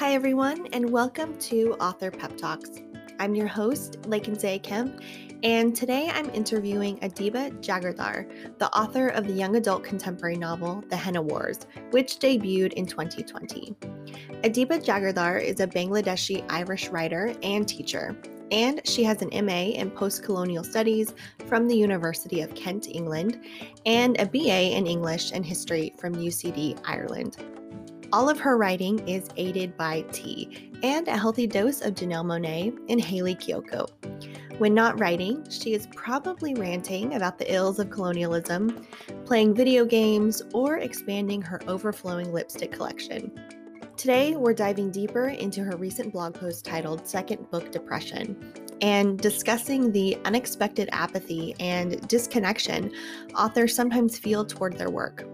Hi, everyone, and welcome to Author Pep Talks. I'm your host, Lakenze Kemp, and today I'm interviewing Adiba Jaigirdar, the author of the young adult contemporary novel The Henna Wars, which debuted in 2020. Adiba Jaigirdar is a Bangladeshi Irish writer and teacher, and she has an MA in post colonial studies from the University of Kent, England, and a BA in English and history from UCD, Ireland. All of her writing is aided by tea and a healthy dose of Janelle Monáe and Hayley Kiyoko. When not writing, she is probably ranting about the ills of colonialism, playing video games, or expanding her overflowing lipstick collection. Today, we're diving deeper into her recent blog post titled Second Book Depression and discussing the unexpected apathy and disconnection authors sometimes feel toward their work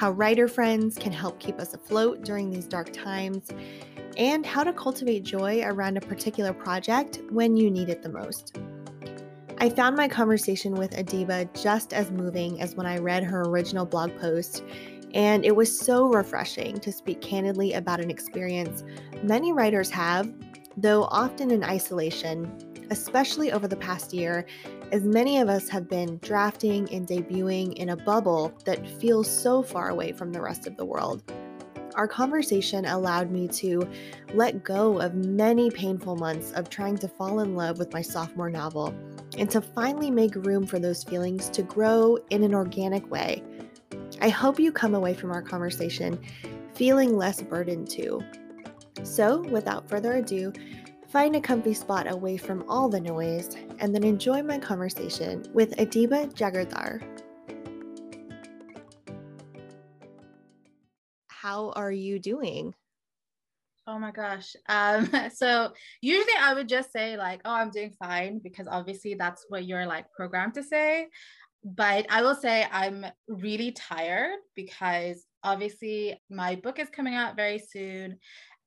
how writer friends can help keep us afloat during these dark times, and how to cultivate joy around a particular project when you need it the most. I found my conversation with Adiba just as moving as when I read her original blog post, and it was so refreshing to speak candidly about an experience many writers have, though often in isolation, especially over the past year, as many of us have been drafting and debuting in a bubble that feels so far away from the rest of the world. Our conversation allowed me to let go of many painful months of trying to fall in love with my sophomore novel and to finally make room for those feelings to grow in an organic way. I hope you come away from our conversation feeling less burdened too. So, without further ado, Find a comfy spot away from all the noise, and then enjoy my conversation with Adiba Jaigirdar. How are you doing? Oh my gosh. Um, so usually I would just say like, oh, I'm doing fine because obviously that's what you're like programmed to say. But I will say I'm really tired because obviously my book is coming out very soon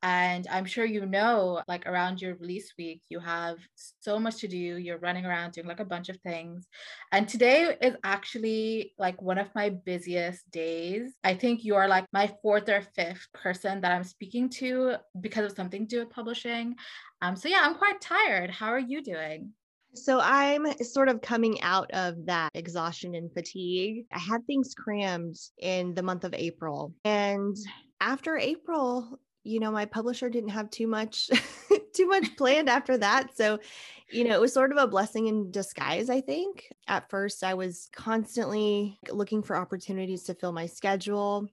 and I'm sure you know, like around your release week, you have so much to do. You're running around doing like a bunch of things. And today is actually like one of my busiest days. I think you are like my fourth or fifth person that I'm speaking to because of something to do with publishing. Um, so yeah, I'm quite tired. How are you doing? So I'm sort of coming out of that exhaustion and fatigue. I had things crammed in the month of April. And after April, you know my publisher didn't have too much too much planned after that. So you know it was sort of a blessing in disguise i think. At first i was constantly looking for opportunities to fill my schedule.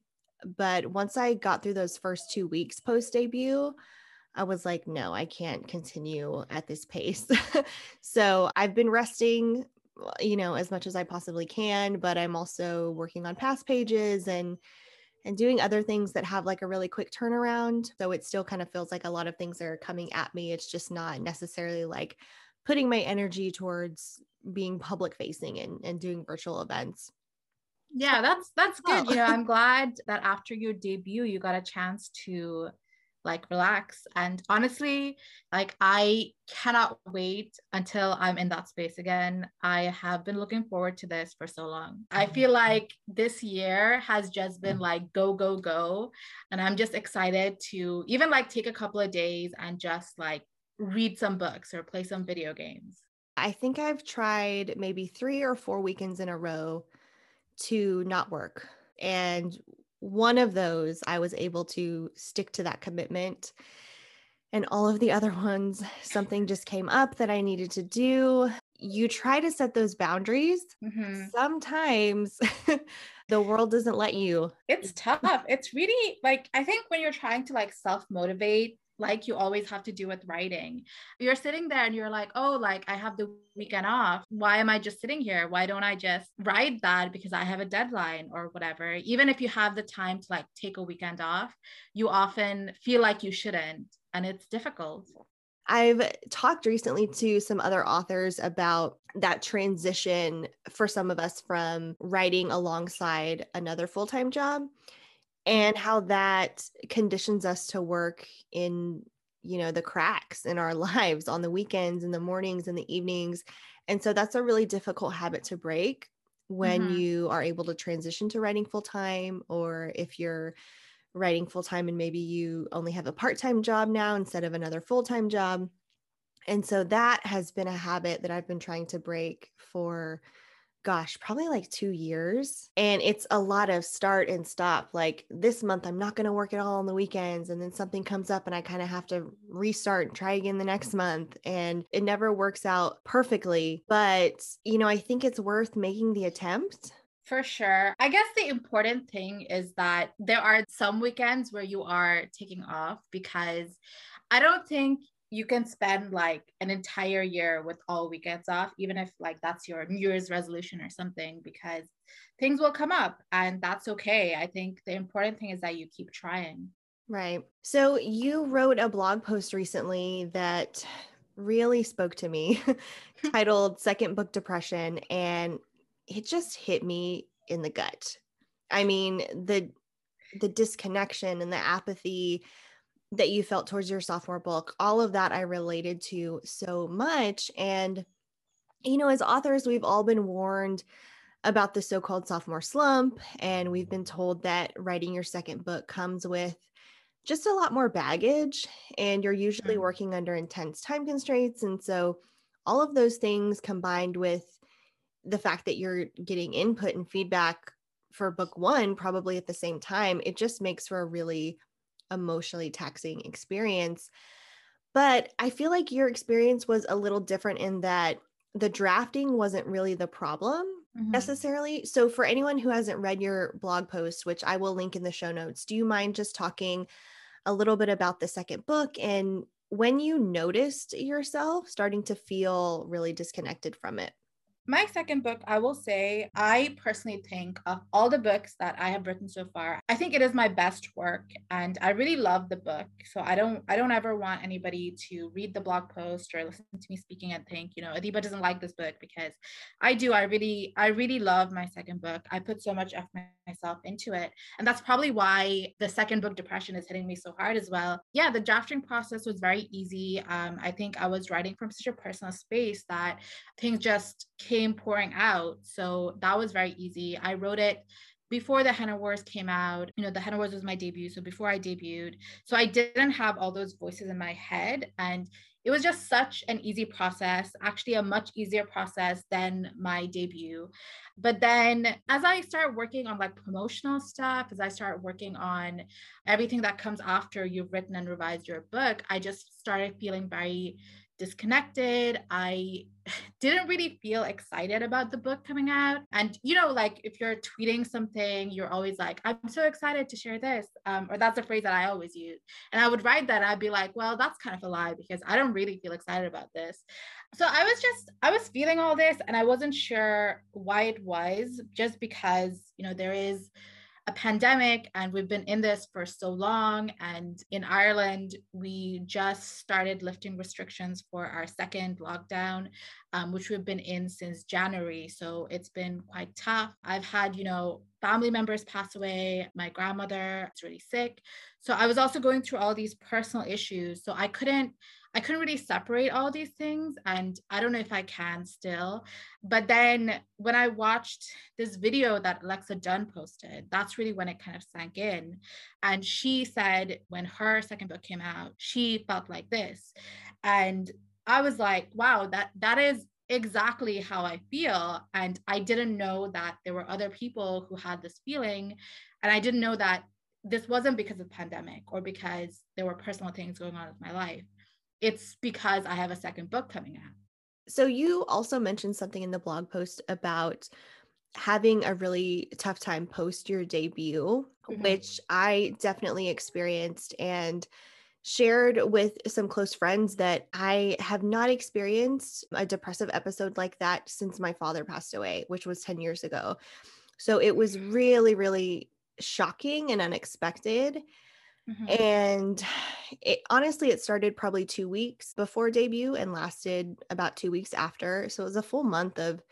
But once i got through those first two weeks post debut i was like no i can't continue at this pace. So i've been resting you know as much as i possibly can but i'm also working on past pages and and doing other things that have like a really quick turnaround. So it still kind of feels like a lot of things are coming at me. It's just not necessarily like putting my energy towards being public facing and, and doing virtual events. Yeah, that's that's oh. good. Oh. You know, I'm glad that after your debut you got a chance to like relax. And honestly like i cannot wait until i'm in that space again. I have been looking forward to this for so long. I feel mm-hmm. like this year has just been like go go go. And i'm just excited to even like take a couple of days and just like read some books or play some video games. I think i've tried maybe 3 or 4 weekends in a row to not work. And one of those, I was able to stick to that commitment. And all of the other ones, something just came up that I needed to do. You try to set those boundaries. Mm-hmm. Sometimes the world doesn't let you. It's tough. It's really like, I think when you're trying to like self motivate, like you always have to do with writing. You're sitting there and you're like, oh, like I have the weekend off. Why am I just sitting here? Why don't I just write that because I have a deadline or whatever? Even if you have the time to like take a weekend off, you often feel like you shouldn't. And it's difficult. I've talked recently to some other authors about that transition for some of us from writing alongside another full time job and how that conditions us to work in you know the cracks in our lives on the weekends and the mornings and the evenings and so that's a really difficult habit to break when mm-hmm. you are able to transition to writing full time or if you're writing full time and maybe you only have a part time job now instead of another full time job. And so that has been a habit that I've been trying to break for gosh, probably like two years. And it's a lot of start and stop. Like this month, I'm not going to work at all on the weekends. And then something comes up and I kind of have to restart and try again the next month. And it never works out perfectly. But, you know, I think it's worth making the attempt. For sure. I guess the important thing is that there are some weekends where you are taking off because I don't think you can spend like an entire year with all weekends off, even if like that's your New Year's resolution or something, because things will come up and that's okay. I think the important thing is that you keep trying. Right. So you wrote a blog post recently that really spoke to me titled Second Book Depression and it just hit me in the gut. I mean, the the disconnection and the apathy that you felt towards your sophomore book, all of that I related to so much. And, you know, as authors, we've all been warned about the so called sophomore slump. And we've been told that writing your second book comes with just a lot more baggage. And you're usually mm-hmm. working under intense time constraints. And so, all of those things combined with the fact that you're getting input and feedback for book one probably at the same time, it just makes for a really emotionally taxing experience. But I feel like your experience was a little different in that the drafting wasn't really the problem mm-hmm. necessarily. So, for anyone who hasn't read your blog post, which I will link in the show notes, do you mind just talking a little bit about the second book and when you noticed yourself starting to feel really disconnected from it? My second book, I will say, I personally think of all the books that I have written so far, I think it is my best work and I really love the book. So I don't I don't ever want anybody to read the blog post or listen to me speaking and think, you know, Adiba doesn't like this book because I do. I really I really love my second book. I put so much of myself into it. And that's probably why the second book depression is hitting me so hard as well. Yeah, the drafting process was very easy. Um, I think I was writing from such a personal space that things just came pouring out. So that was very easy. I wrote it before the Henna Wars came out. You know, the Henna Wars was my debut. So before I debuted, so I didn't have all those voices in my head. And it was just such an easy process, actually, a much easier process than my debut. But then as I start working on like promotional stuff, as I start working on everything that comes after you've written and revised your book, I just started feeling very disconnected. I didn't really feel excited about the book coming out. And, you know, like if you're tweeting something, you're always like, I'm so excited to share this. Um, or that's a phrase that I always use. And I would write that. I'd be like, well, that's kind of a lie because I don't really feel excited about this. So I was just, I was feeling all this and I wasn't sure why it was, just because, you know, there is a pandemic and we've been in this for so long. And in Ireland, we just started lifting restrictions for our second lockdown, um, which we've been in since January. So it's been quite tough. I've had, you know, family members pass away. My grandmother is really sick. So I was also going through all these personal issues. So I couldn't I couldn't really separate all these things. And I don't know if I can still. But then when I watched this video that Alexa Donne posted, that's really when it kind of sank in. And she said when her second book came out, she felt like this. And I was like, wow, that that is exactly how I feel. And I didn't know that there were other people who had this feeling. And I didn't know that this wasn't because of the pandemic or because there were personal things going on with my life it's because I have a second book coming out. So you also mentioned something in the blog post about having a really tough time post your debut, mm-hmm. which I definitely experienced and shared with some close friends that I have not experienced a depressive episode like that since my father passed away, which was 10 years ago. So it was really, really shocking and unexpected. Mm-hmm. And it honestly, it started probably two weeks before debut and lasted about two weeks after. So it was a full month of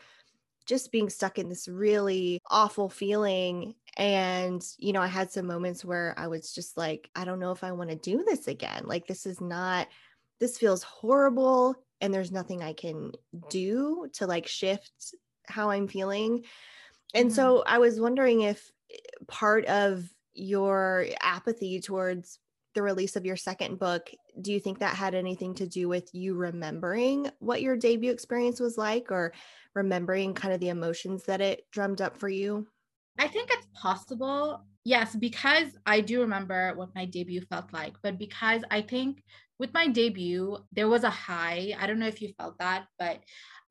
just being stuck in this really awful feeling. And, you know, I had some moments where I was just like, I don't know if I want to do this again. Like, this is not, this feels horrible. And there's nothing I can do to like shift how I'm feeling. And mm-hmm. so I was wondering if part of your apathy towards the release of your second book, do you think that had anything to do with you remembering what your debut experience was like or remembering kind of the emotions that it drummed up for you? I think it's possible. Yes, because I do remember what my debut felt like, but because I think with my debut, there was a high. I don't know if you felt that, but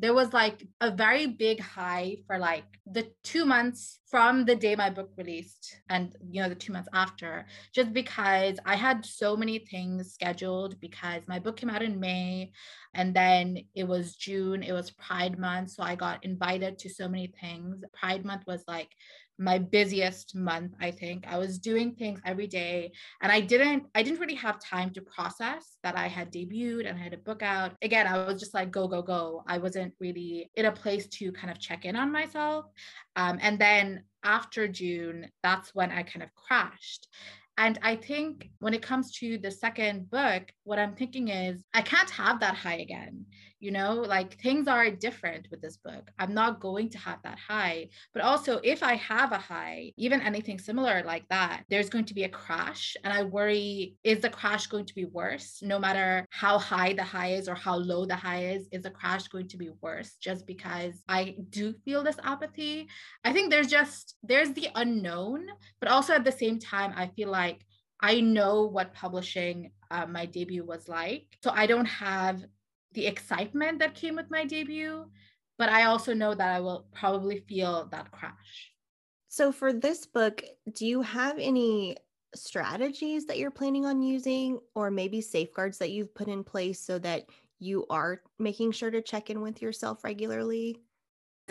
there was like a very big high for like the two months from the day my book released and you know the two months after just because i had so many things scheduled because my book came out in may and then it was june it was pride month so i got invited to so many things. Pride month was like my busiest month i think. I was doing things every day and i didn't i didn't really have time to process that i had debuted and i had a book out. Again i was just like go go go. I wasn't really in a place to kind of check in on myself. Um, and then after june that's when i kind of crashed. And I think when it comes to the second book, what I'm thinking is I can't have that high again you know? Like things are different with this book. I'm not going to have that high. But also if i have a high even anything similar like that there's going to be a crash and i worry is the crash going to be worse? No matter how high the high is or how low the high is is the crash going to be worse just because i do feel this apathy? I think there's just there's the unknown but also at the same time i feel like I know what publishing uh, my debut was like. So I don't have the excitement that came with my debut, but I also know that I will probably feel that crash. So, for this book, do you have any strategies that you're planning on using, or maybe safeguards that you've put in place so that you are making sure to check in with yourself regularly?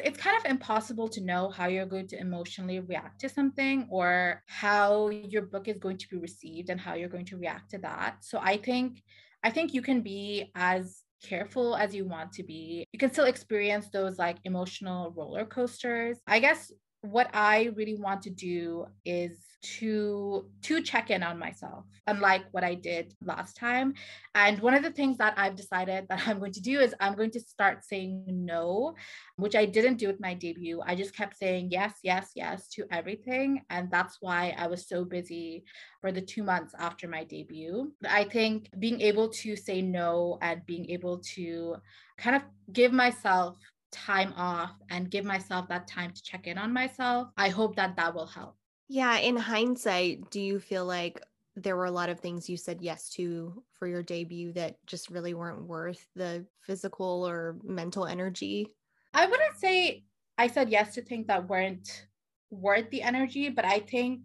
It's kind of impossible to know how you're going to emotionally react to something or how your book is going to be received and how you're going to react to that. So I think I think you can be as careful as you want to be. You can still experience those like emotional roller coasters. I guess what I really want to do is to to check in on myself unlike what i did last time. And one of the things that i've decided that i'm going to do is i'm going to start saying no which i didn't do with my debut. I just kept saying yes yes yes to everything. And that's why i was so busy for the 2 months after my debut. I think being able to say no and being able to kind of give myself time off and give myself that time to check in on myself i hope that that will help yeah, in hindsight, do you feel like there were a lot of things you said yes to for your debut that just really weren't worth the physical or mental energy? I wouldn't say I said yes to things that weren't worth the energy, but I think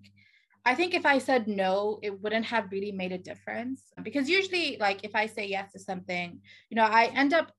I think if I said no, it wouldn't have really made a difference because usually like if I say yes to something, you know, I end up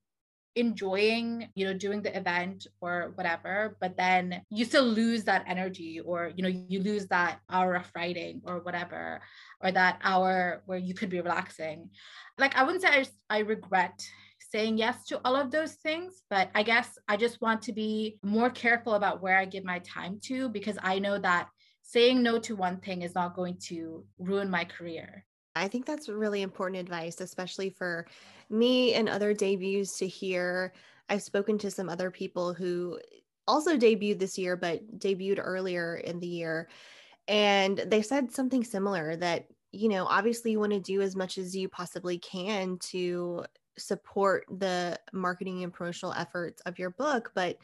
enjoying you know doing the event or whatever but then you still lose that energy or you know you lose that hour of writing or whatever or that hour where you could be relaxing. Like i wouldn't say i, I regret saying yes to all of those things but i guess i just want to be more careful about where i give my time to because i know that saying no to one thing is not going to ruin my career. I think that's really important advice, especially for me and other debuts to hear. I've spoken to some other people who also debuted this year, but debuted earlier in the year. And they said something similar that, you know, obviously you want to do as much as you possibly can to support the marketing and promotional efforts of your book, but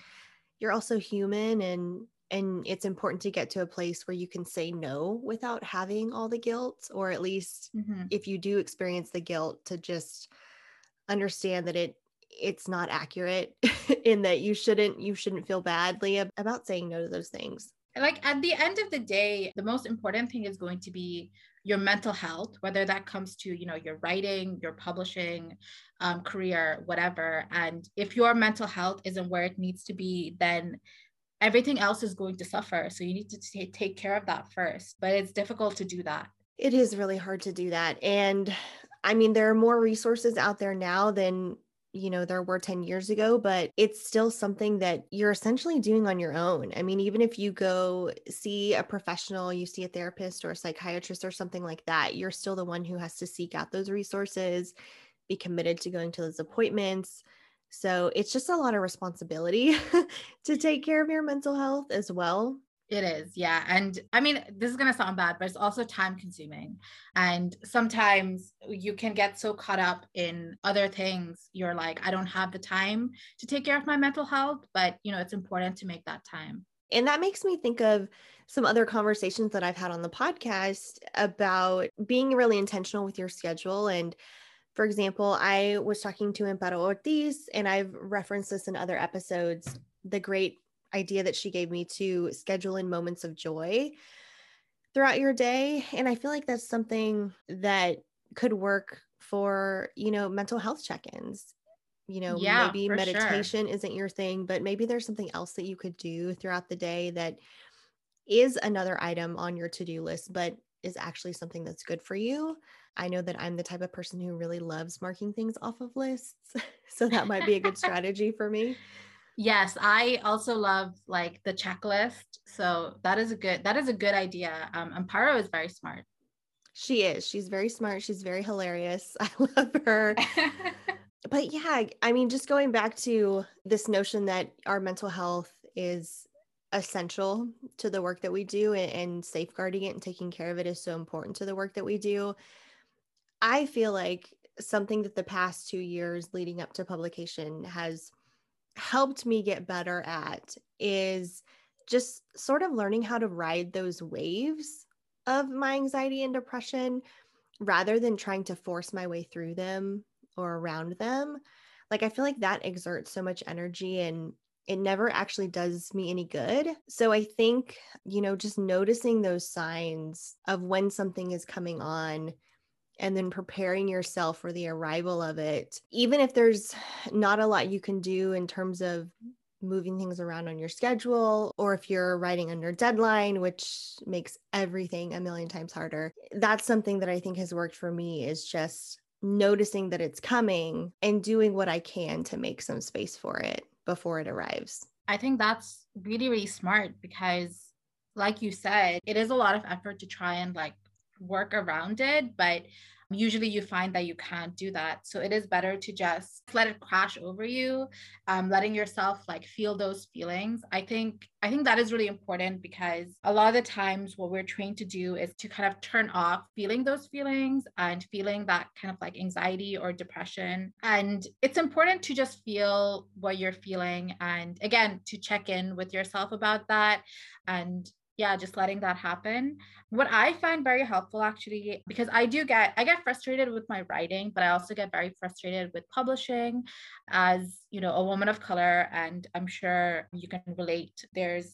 you're also human and and it's important to get to a place where you can say no without having all the guilt or at least mm-hmm. if you do experience the guilt to just understand that it it's not accurate in that you shouldn't you shouldn't feel badly about saying no to those things like at the end of the day the most important thing is going to be your mental health whether that comes to you know your writing your publishing um, career whatever and if your mental health isn't where it needs to be then everything else is going to suffer. So you need to t- take care of that first. But it's difficult to do that. It is really hard to do that. And I mean, there are more resources out there now than you know there were 10 years ago but it's still something that you're essentially doing on your own i mean even if you go see a professional you see a therapist or a psychiatrist or something like that you're still the one who has to seek out those resources be committed to going to those appointments so it's just a lot of responsibility to take care of your mental health as well. It is, yeah. And I mean, this is going to sound bad, but it's also time consuming. And sometimes you can get so caught up in other things, you're like, I don't have the time to take care of my mental health, but you know, it's important to make that time. And that makes me think of some other conversations that I've had on the podcast about being really intentional with your schedule. And for example, I was talking to Amparo Ortiz, and I've referenced this in other episodes the great idea that she gave me to schedule in moments of joy throughout your day. And I feel like that's something that could work for, you know, mental health check ins you know yeah, maybe meditation sure. isn't your thing but maybe there's something else that you could do throughout the day that is another item on your to-do list but is actually something that's good for you i know that i'm the type of person who really loves marking things off of lists so that might be a good strategy for me yes i also love like the checklist so that is a good that is a good idea um amparo is very smart she is she's very smart she's very hilarious i love her but yeah, I mean, just going back to this notion that our mental health is essential to the work that we do and, and, safeguarding it and taking care of it is so important to the work that we do. I feel like something that the past two years leading up to publication has helped me get better at is just sort of learning how to ride those waves of my anxiety and depression rather than trying to force my way through them or around them. Like i feel like that exerts so much energy and it never actually does me any good. So i think you know just noticing those signs of when something is coming on and then preparing yourself for the arrival of it even if there's not a lot you can do in terms of moving things around on your schedule or if you're writing under deadline which makes everything a million times harder that's something that i think has worked for me is just noticing that it's coming and doing what I can to make some space for it before it arrives. I think that's really, really smart because, like you said, it is a lot of effort to try and like work around it. But usually you find that you can't do that. So it is better to just let it crash over you um, letting yourself like feel those feelings. I think i think that is really important because a lot of the times what we're trained to do is to kind of turn off feeling those feelings and feeling that kind of like anxiety or depression. And it's important to just feel what you're feeling and again to check in with yourself about that and yeah just letting that happen what i find very helpful actually because i do get i get frustrated with my writing but i also get very frustrated with publishing as you know a woman of color and i'm sure you can relate there's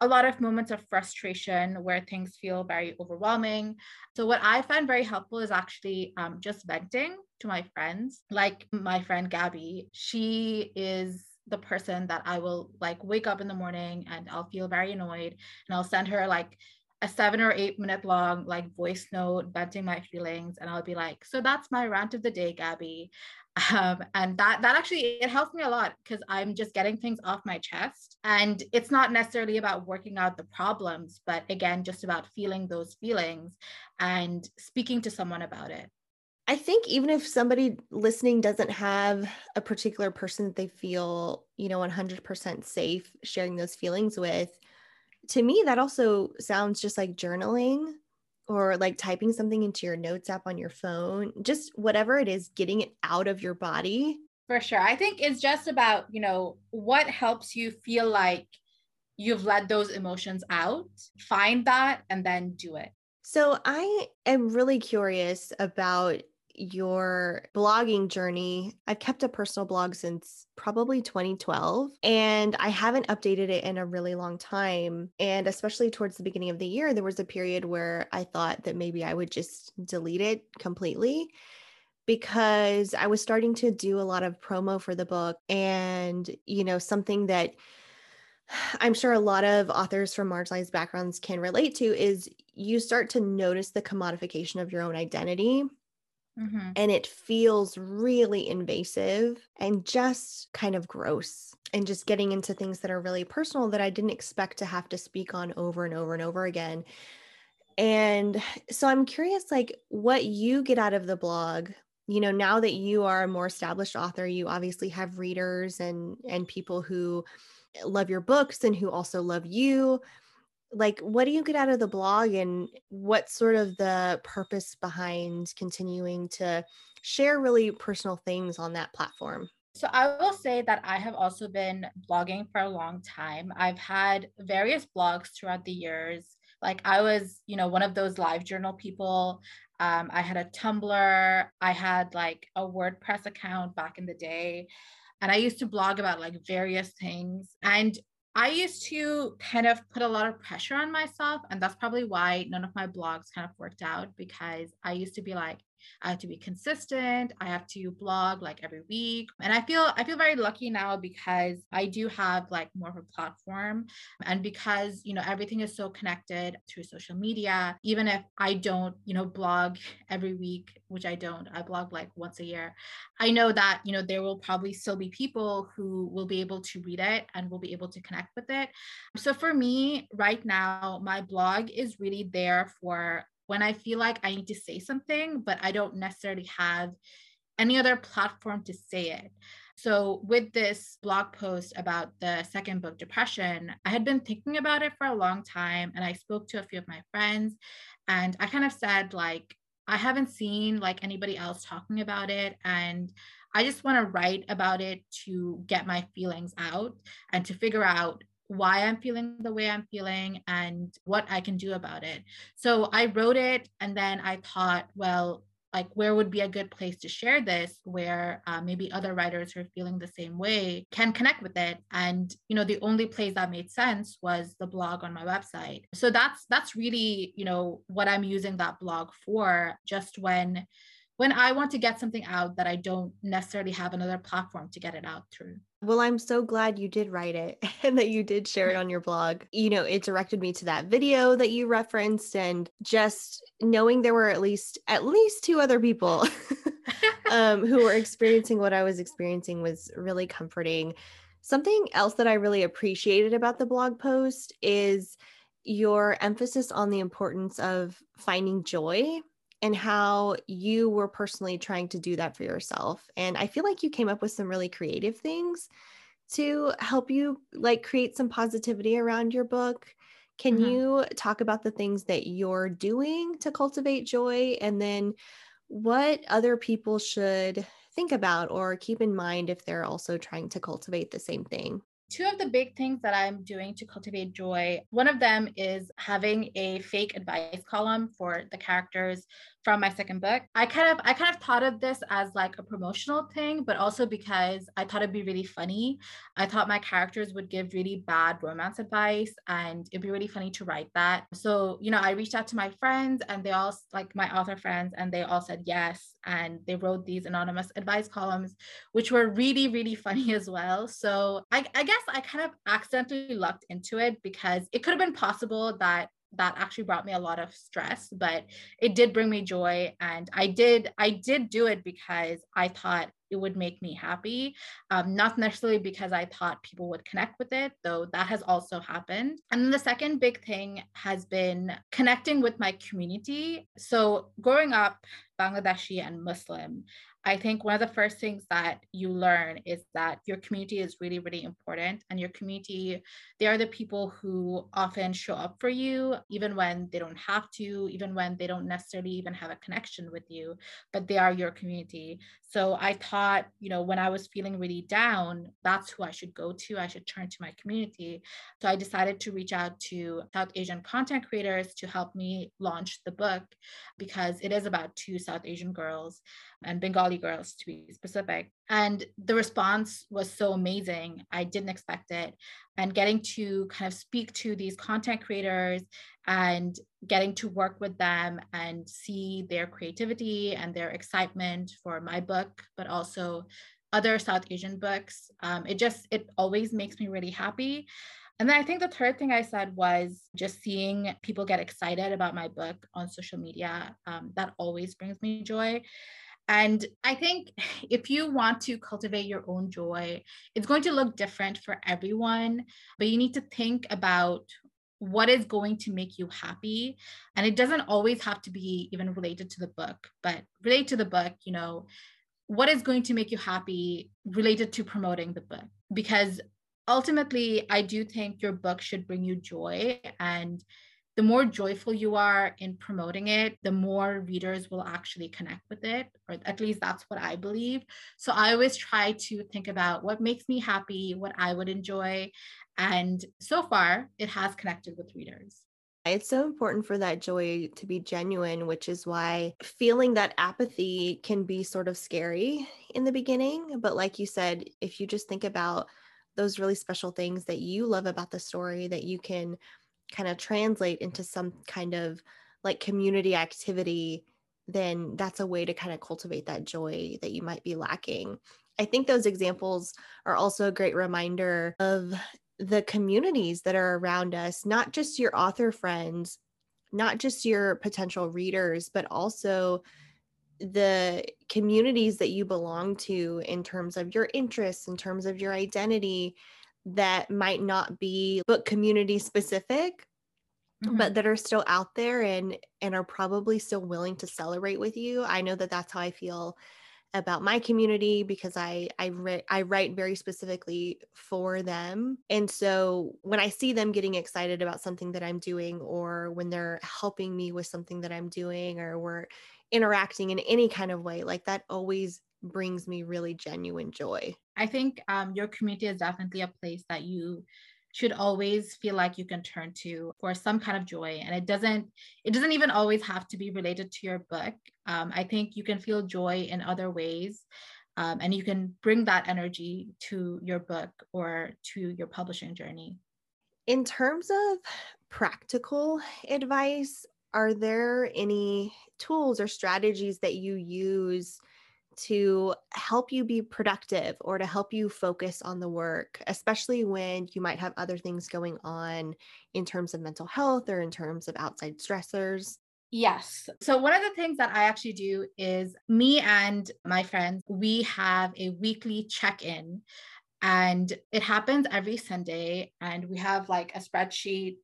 a lot of moments of frustration where things feel very overwhelming. So, what I find very helpful is actually um, just venting to my friends, like my friend Gabby. She is the person that I will like wake up in the morning and I'll feel very annoyed and I'll send her like a seven or eight minute long like voice note venting my feelings and I'll be like so that's my rant of the day Gabby. Um, and that that actually it helps me a lot because I'm just getting things off my chest. And it's not necessarily about working out the problems but again just about feeling those feelings and speaking to someone about it I think even if somebody listening doesn't have a particular person that they feel, you know, 100% safe sharing those feelings with, to me, that also sounds just like journaling or like typing something into your notes app on your phone, just whatever it is, getting it out of your body. For sure. I think it's just about, you know, what helps you feel like you've let those emotions out, find that, and then do it. So I am really curious about your blogging journey. I've kept a personal blog since probably 2012, and I haven't updated it in a really long time. And especially towards the beginning of the year, there was a period where I thought that maybe I would just delete it completely because I was starting to do a lot of promo for the book and, you know, something that I'm sure a lot of authors from marginalized backgrounds can relate to is you start to notice the commodification of your own identity Mm-hmm. And it feels really invasive and just kind of gross. And just getting into things that are really personal that I didn't expect to have to speak on over and over and over again. And so I'm curious, like, what you get out of the blog. You know, now that you are a more established author, you obviously have readers and and people who love your books and who also love you like what do you get out of the blog and what's sort of the purpose behind continuing to share really personal things on that platform so I will say that I have also been blogging for a long time. I've had various blogs throughout the years. Like I was, you know, one of those live journal people. Um, I had a Tumblr. I had like a WordPress account back in the day. And I used to blog about like various things. And I used to kind of put a lot of pressure on myself. And that's probably why none of my blogs kind of worked out because I used to be like, I have to be consistent. I have to blog like every week. And I feel I feel very lucky now because I do have like more of a platform and because, you know, everything is so connected through social media, even if I don't, you know, blog every week, which I don't. I blog like once a year. I know that, you know, there will probably still be people who will be able to read it and will be able to connect with it. So for me right now, my blog is really there for when I feel like I need to say something, but I don't necessarily have any other platform to say it. So, with this blog post about the second book, Depression, I had been thinking about it for a long time and I spoke to a few of my friends and I kind of said, like, I haven't seen like anybody else talking about it and I just want to write about it to get my feelings out and to figure out why I'm feeling the way I'm feeling and what I can do about it. So I wrote it and then I thought, well, like where would be a good place to share this where uh, maybe other writers who are feeling the same way can connect with it and you know the only place that made sense was the blog on my website so that's that's really you know what i'm using that blog for just when when I want to get something out that I don't necessarily have another platform to get it out through. Well, I'm so glad you did write it and that you did share it on your blog. You know, it directed me to that video that you referenced and just knowing there were at least at least two other people um, who were experiencing what I was experiencing was really comforting. Something else that I really appreciated about the blog post is your emphasis on the importance of finding joy and how you were personally trying to do that for yourself. And I feel like you came up with some really creative things to help you like create some positivity around your book. Can mm-hmm. you talk about the things that you're doing to cultivate joy and then what other people should think about or keep in mind if they're also trying to cultivate the same thing? Two of the big things that I'm doing to cultivate joy. One of them is having a fake advice column for the characters from my second book. I kind of I kind of thought of this as like a promotional thing, but also because I thought it'd be really funny. I thought my characters would give really bad romance advice and it'd be really funny to write that. So, you know, I reached out to my friends and they all like my author friends and they all said yes and they wrote these anonymous advice columns which were really really funny as well. So, I I guess I kind of accidentally lucked into it because it could have been possible that that actually brought me a lot of stress but it did bring me joy and i did i did do it because i thought it would make me happy um, not necessarily because i thought people would connect with it though that has also happened. And then the second big thing has been connecting with my community. So growing up bangladeshi and muslim I think one of the first things that you learn is that your community is really, really important. And your community, they are the people who often show up for you, even when they don't have to, even when they don't necessarily even have a connection with you, but they are your community. So I thought, you know, when I was feeling really down, that's who I should go to. I should turn to my community. So I decided to reach out to South Asian content creators to help me launch the book because it is about two South Asian girls and Bengali girls to be specific. And the response was so amazing. I didn't expect it. And getting to kind of speak to these content creators and getting to work with them and see their creativity and their excitement for my book, but also other South Asian books. Um, it just, it always makes me really happy. And then I think the third thing I said was just seeing people get excited about my book on social media. Um, that always brings me joy. And I think if you want to cultivate your own joy, it's going to look different for everyone, but you need to think about what is going to make you happy. And it doesn't always have to be even related to the book, but relate to the book, you know, what is going to make you happy related to promoting the book? Because ultimately, I do think your book should bring you joy. And the more joyful you are in promoting it, the more readers will actually connect with it, or at least that's what I believe. So I always try to think about what makes me happy, what I would enjoy. And so far, it has connected with readers. It's so important for that joy to be genuine, which is why feeling that apathy can be sort of scary in the beginning. But like you said, if you just think about those really special things that you love about the story that you can kind of translate into some kind of like community activity, then that's a way to kind of cultivate that joy that you might be lacking. I think those examples are also a great reminder of the communities that are around us, not just your author friends, not just your potential readers, but also the communities that you belong to in terms of your interests, in terms of your identity, that might not be book community specific. Mm-hmm. but that are still out there and and are probably still willing to celebrate with you. I know that that's how I feel about my community because I I, re- I write very specifically for them. And so when I see them getting excited about something that I'm doing or when they're helping me with something that I'm doing or we're interacting in any kind of way, like that always brings me really genuine joy. I think um, your community is definitely a place that you should always feel like you can turn to for some kind of joy and it doesn't it doesn't even always have to be related to your book um, i think you can feel joy in other ways um, and you can bring that energy to your book or to your publishing journey in terms of practical advice are there any tools or strategies that you use to help you be productive or to help you focus on the work, especially when you might have other things going on in terms of mental health or in terms of outside stressors? Yes. So, one of the things that I actually do is me and my friends, we have a weekly check in, and it happens every Sunday. And we have like a spreadsheet.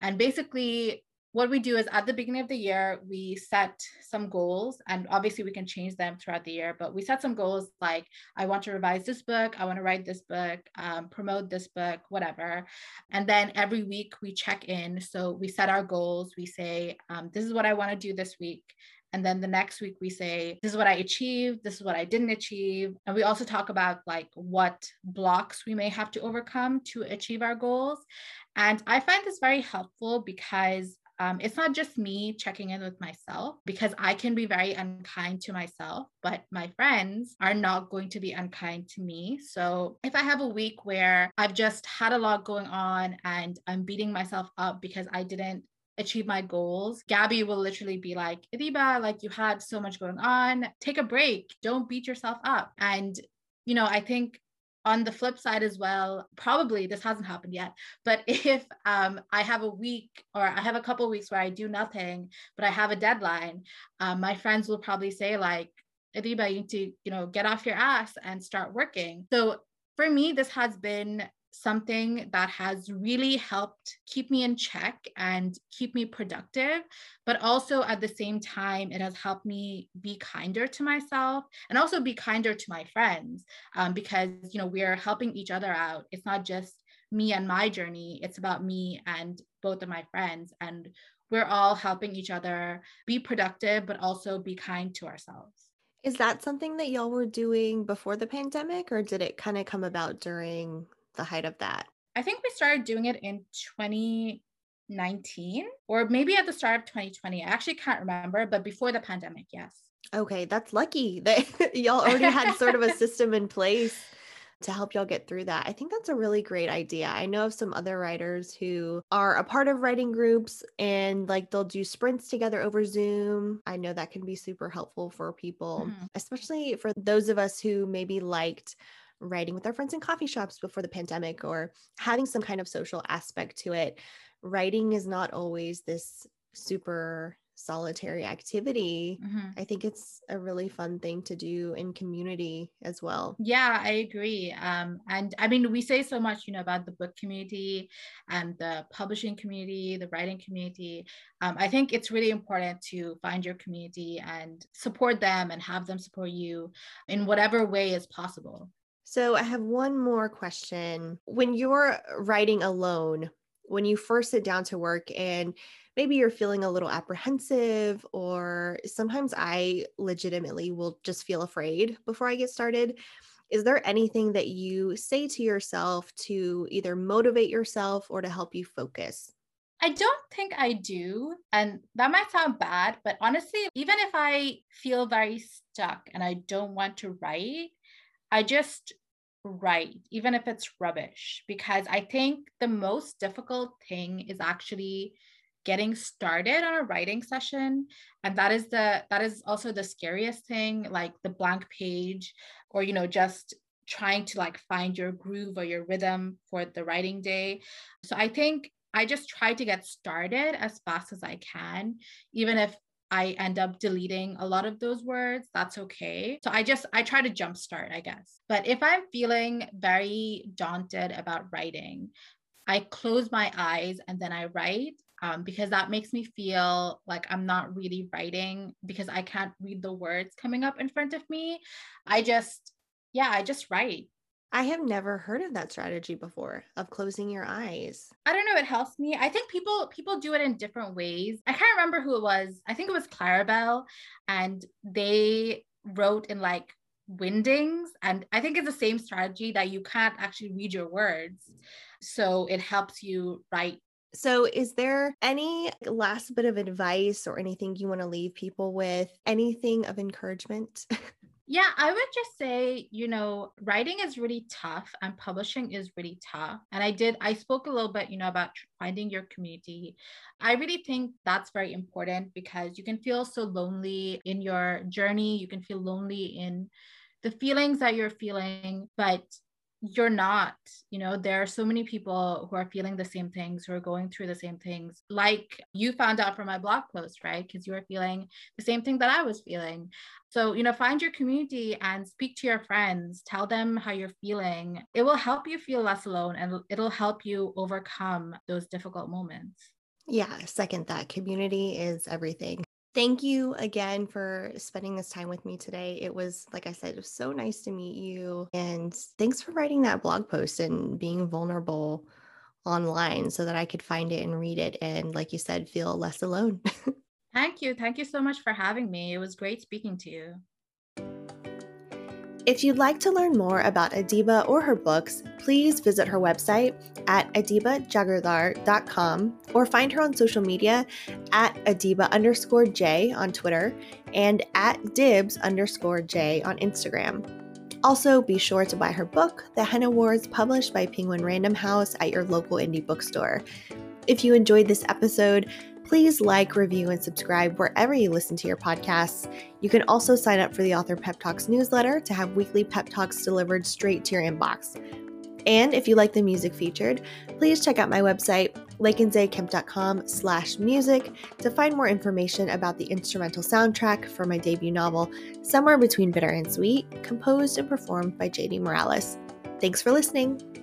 And basically, what we do is at the beginning of the year, we set some goals, and obviously we can change them throughout the year, but we set some goals like I want to revise this book, I want to write this book, um, promote this book, whatever. And then every week we check in. So we set our goals, we say, um, this is what I want to do this week. And then the next week we say, this is what I achieved, this is what I didn't achieve. And we also talk about like what blocks we may have to overcome to achieve our goals. And I find this very helpful because um, it's not just me checking in with myself because I can be very unkind to myself, but my friends are not going to be unkind to me. So if I have a week where I've just had a lot going on and I'm beating myself up because I didn't achieve my goals, Gabby will literally be like, Adiba, like you had so much going on, take a break, don't beat yourself up. And you know, I think on the flip side as well probably this hasn't happened yet but if um, i have a week or i have a couple weeks where i do nothing but i have a deadline um, my friends will probably say like adiba you need to you know get off your ass and start working. So for me this has been something that has really helped keep me in check and keep me productive. But also at the same time, it has helped me be kinder to myself and also be kinder to my friends um, because, you know, we're helping each other out. It's not just me and my journey, it's about me and both of my friends. And we're all helping each other be productive, but also be kind to ourselves. Is that something that y'all were doing before the pandemic, or did it kind of come about during the height of that? I think we started doing it in 2019 or maybe at the start of 2020. I actually can't remember, but before the pandemic, yes. Okay, that's lucky that y'all already had sort of a system in place to help y'all get through that. I think that's a really great idea. I know of some other writers who are a part of writing groups and like they'll do sprints together over Zoom. I know that can be super helpful for people, mm-hmm. especially for those of us who maybe liked writing with our friends in coffee shops before the pandemic or having some kind of social aspect to it. Writing is not always this super solitary activity. Mm-hmm. I think it's a really fun thing to do in community as well. Yeah, I agree. Um, and I mean, we say so much, you know, about the book community and the publishing community, the writing community. Um, I think it's really important to find your community and support them and have them support you in whatever way is possible. So I have one more question. When you're writing alone, when you first sit down to work and maybe you're feeling a little apprehensive, or sometimes I legitimately will just feel afraid before I get started. Is there anything that you say to yourself to either motivate yourself or to help you focus? I don't think I do. And that might sound bad, but honestly, even if I feel very stuck and I don't want to write, I just write, even if it's rubbish, because I think the most difficult thing is actually getting started on a writing session. And that is the that is also the scariest thing like the blank page or you know just trying to like find your groove or your rhythm for the writing day. So i think i just try to get started as fast as i can even if I end up deleting a lot of those words, that's okay. So I just I try to jumpstart, I guess. But if I'm feeling very daunted about writing, I close my eyes and then I write um, because that makes me feel like I'm not really writing because I can't read the words coming up in front of me. I just, yeah, I just write. I have never heard of that strategy before of closing your eyes. I don't know, it helps me. I think people people do it in different ways. I can't remember who it was. I think it was Clarabelle and they wrote in like Wingdings and I think it's the same strategy that you can't actually read your words. So it helps you write so, is there any last bit of advice or anything you want to leave people with? Anything of encouragement? Yeah, I would just say, you know, writing is really tough and publishing is really tough. And I did, I spoke a little bit, you know, about finding your community. I really think that's very important because you can feel so lonely in your journey. You can feel lonely in the feelings that you're feeling, but you're not you know there are so many people who are feeling the same things who are going through the same things. Like you found out from my blog post right? Because you were feeling the same thing that i was feeling. So you know find your community and speak to your friends. Tell them how you're feeling. It will help you feel less alone and it'll help you overcome those difficult moments. Yeah second that community is everything Thank you again for spending this time with me today. It was, like I said, it was so nice to meet you. And thanks for writing that blog post and being vulnerable online so that I could find it and read it. And, like you said, feel less alone. Thank you. Thank you so much for having me. It was great speaking to you. If you'd like to learn more about Adiba or her books, please visit her website at adibajaigirdar.com or find her on social media at adiba underscore j on Twitter and at dibs underscore j on Instagram. Also, be sure to buy her book, The Henna Wars, published by Penguin Random House at your local indie bookstore. If you enjoyed this episode, Please like, review, and subscribe wherever you listen to your podcasts. You can also sign up for the Author Pep Talks newsletter to have weekly pep talks delivered straight to your inbox. And if you like the music featured, please check out my website, laekanzeakemp.com slash music to find more information about the instrumental soundtrack for my debut novel, Somewhere Between Bitter and Sweet, composed and performed by JD Morales. Thanks for listening.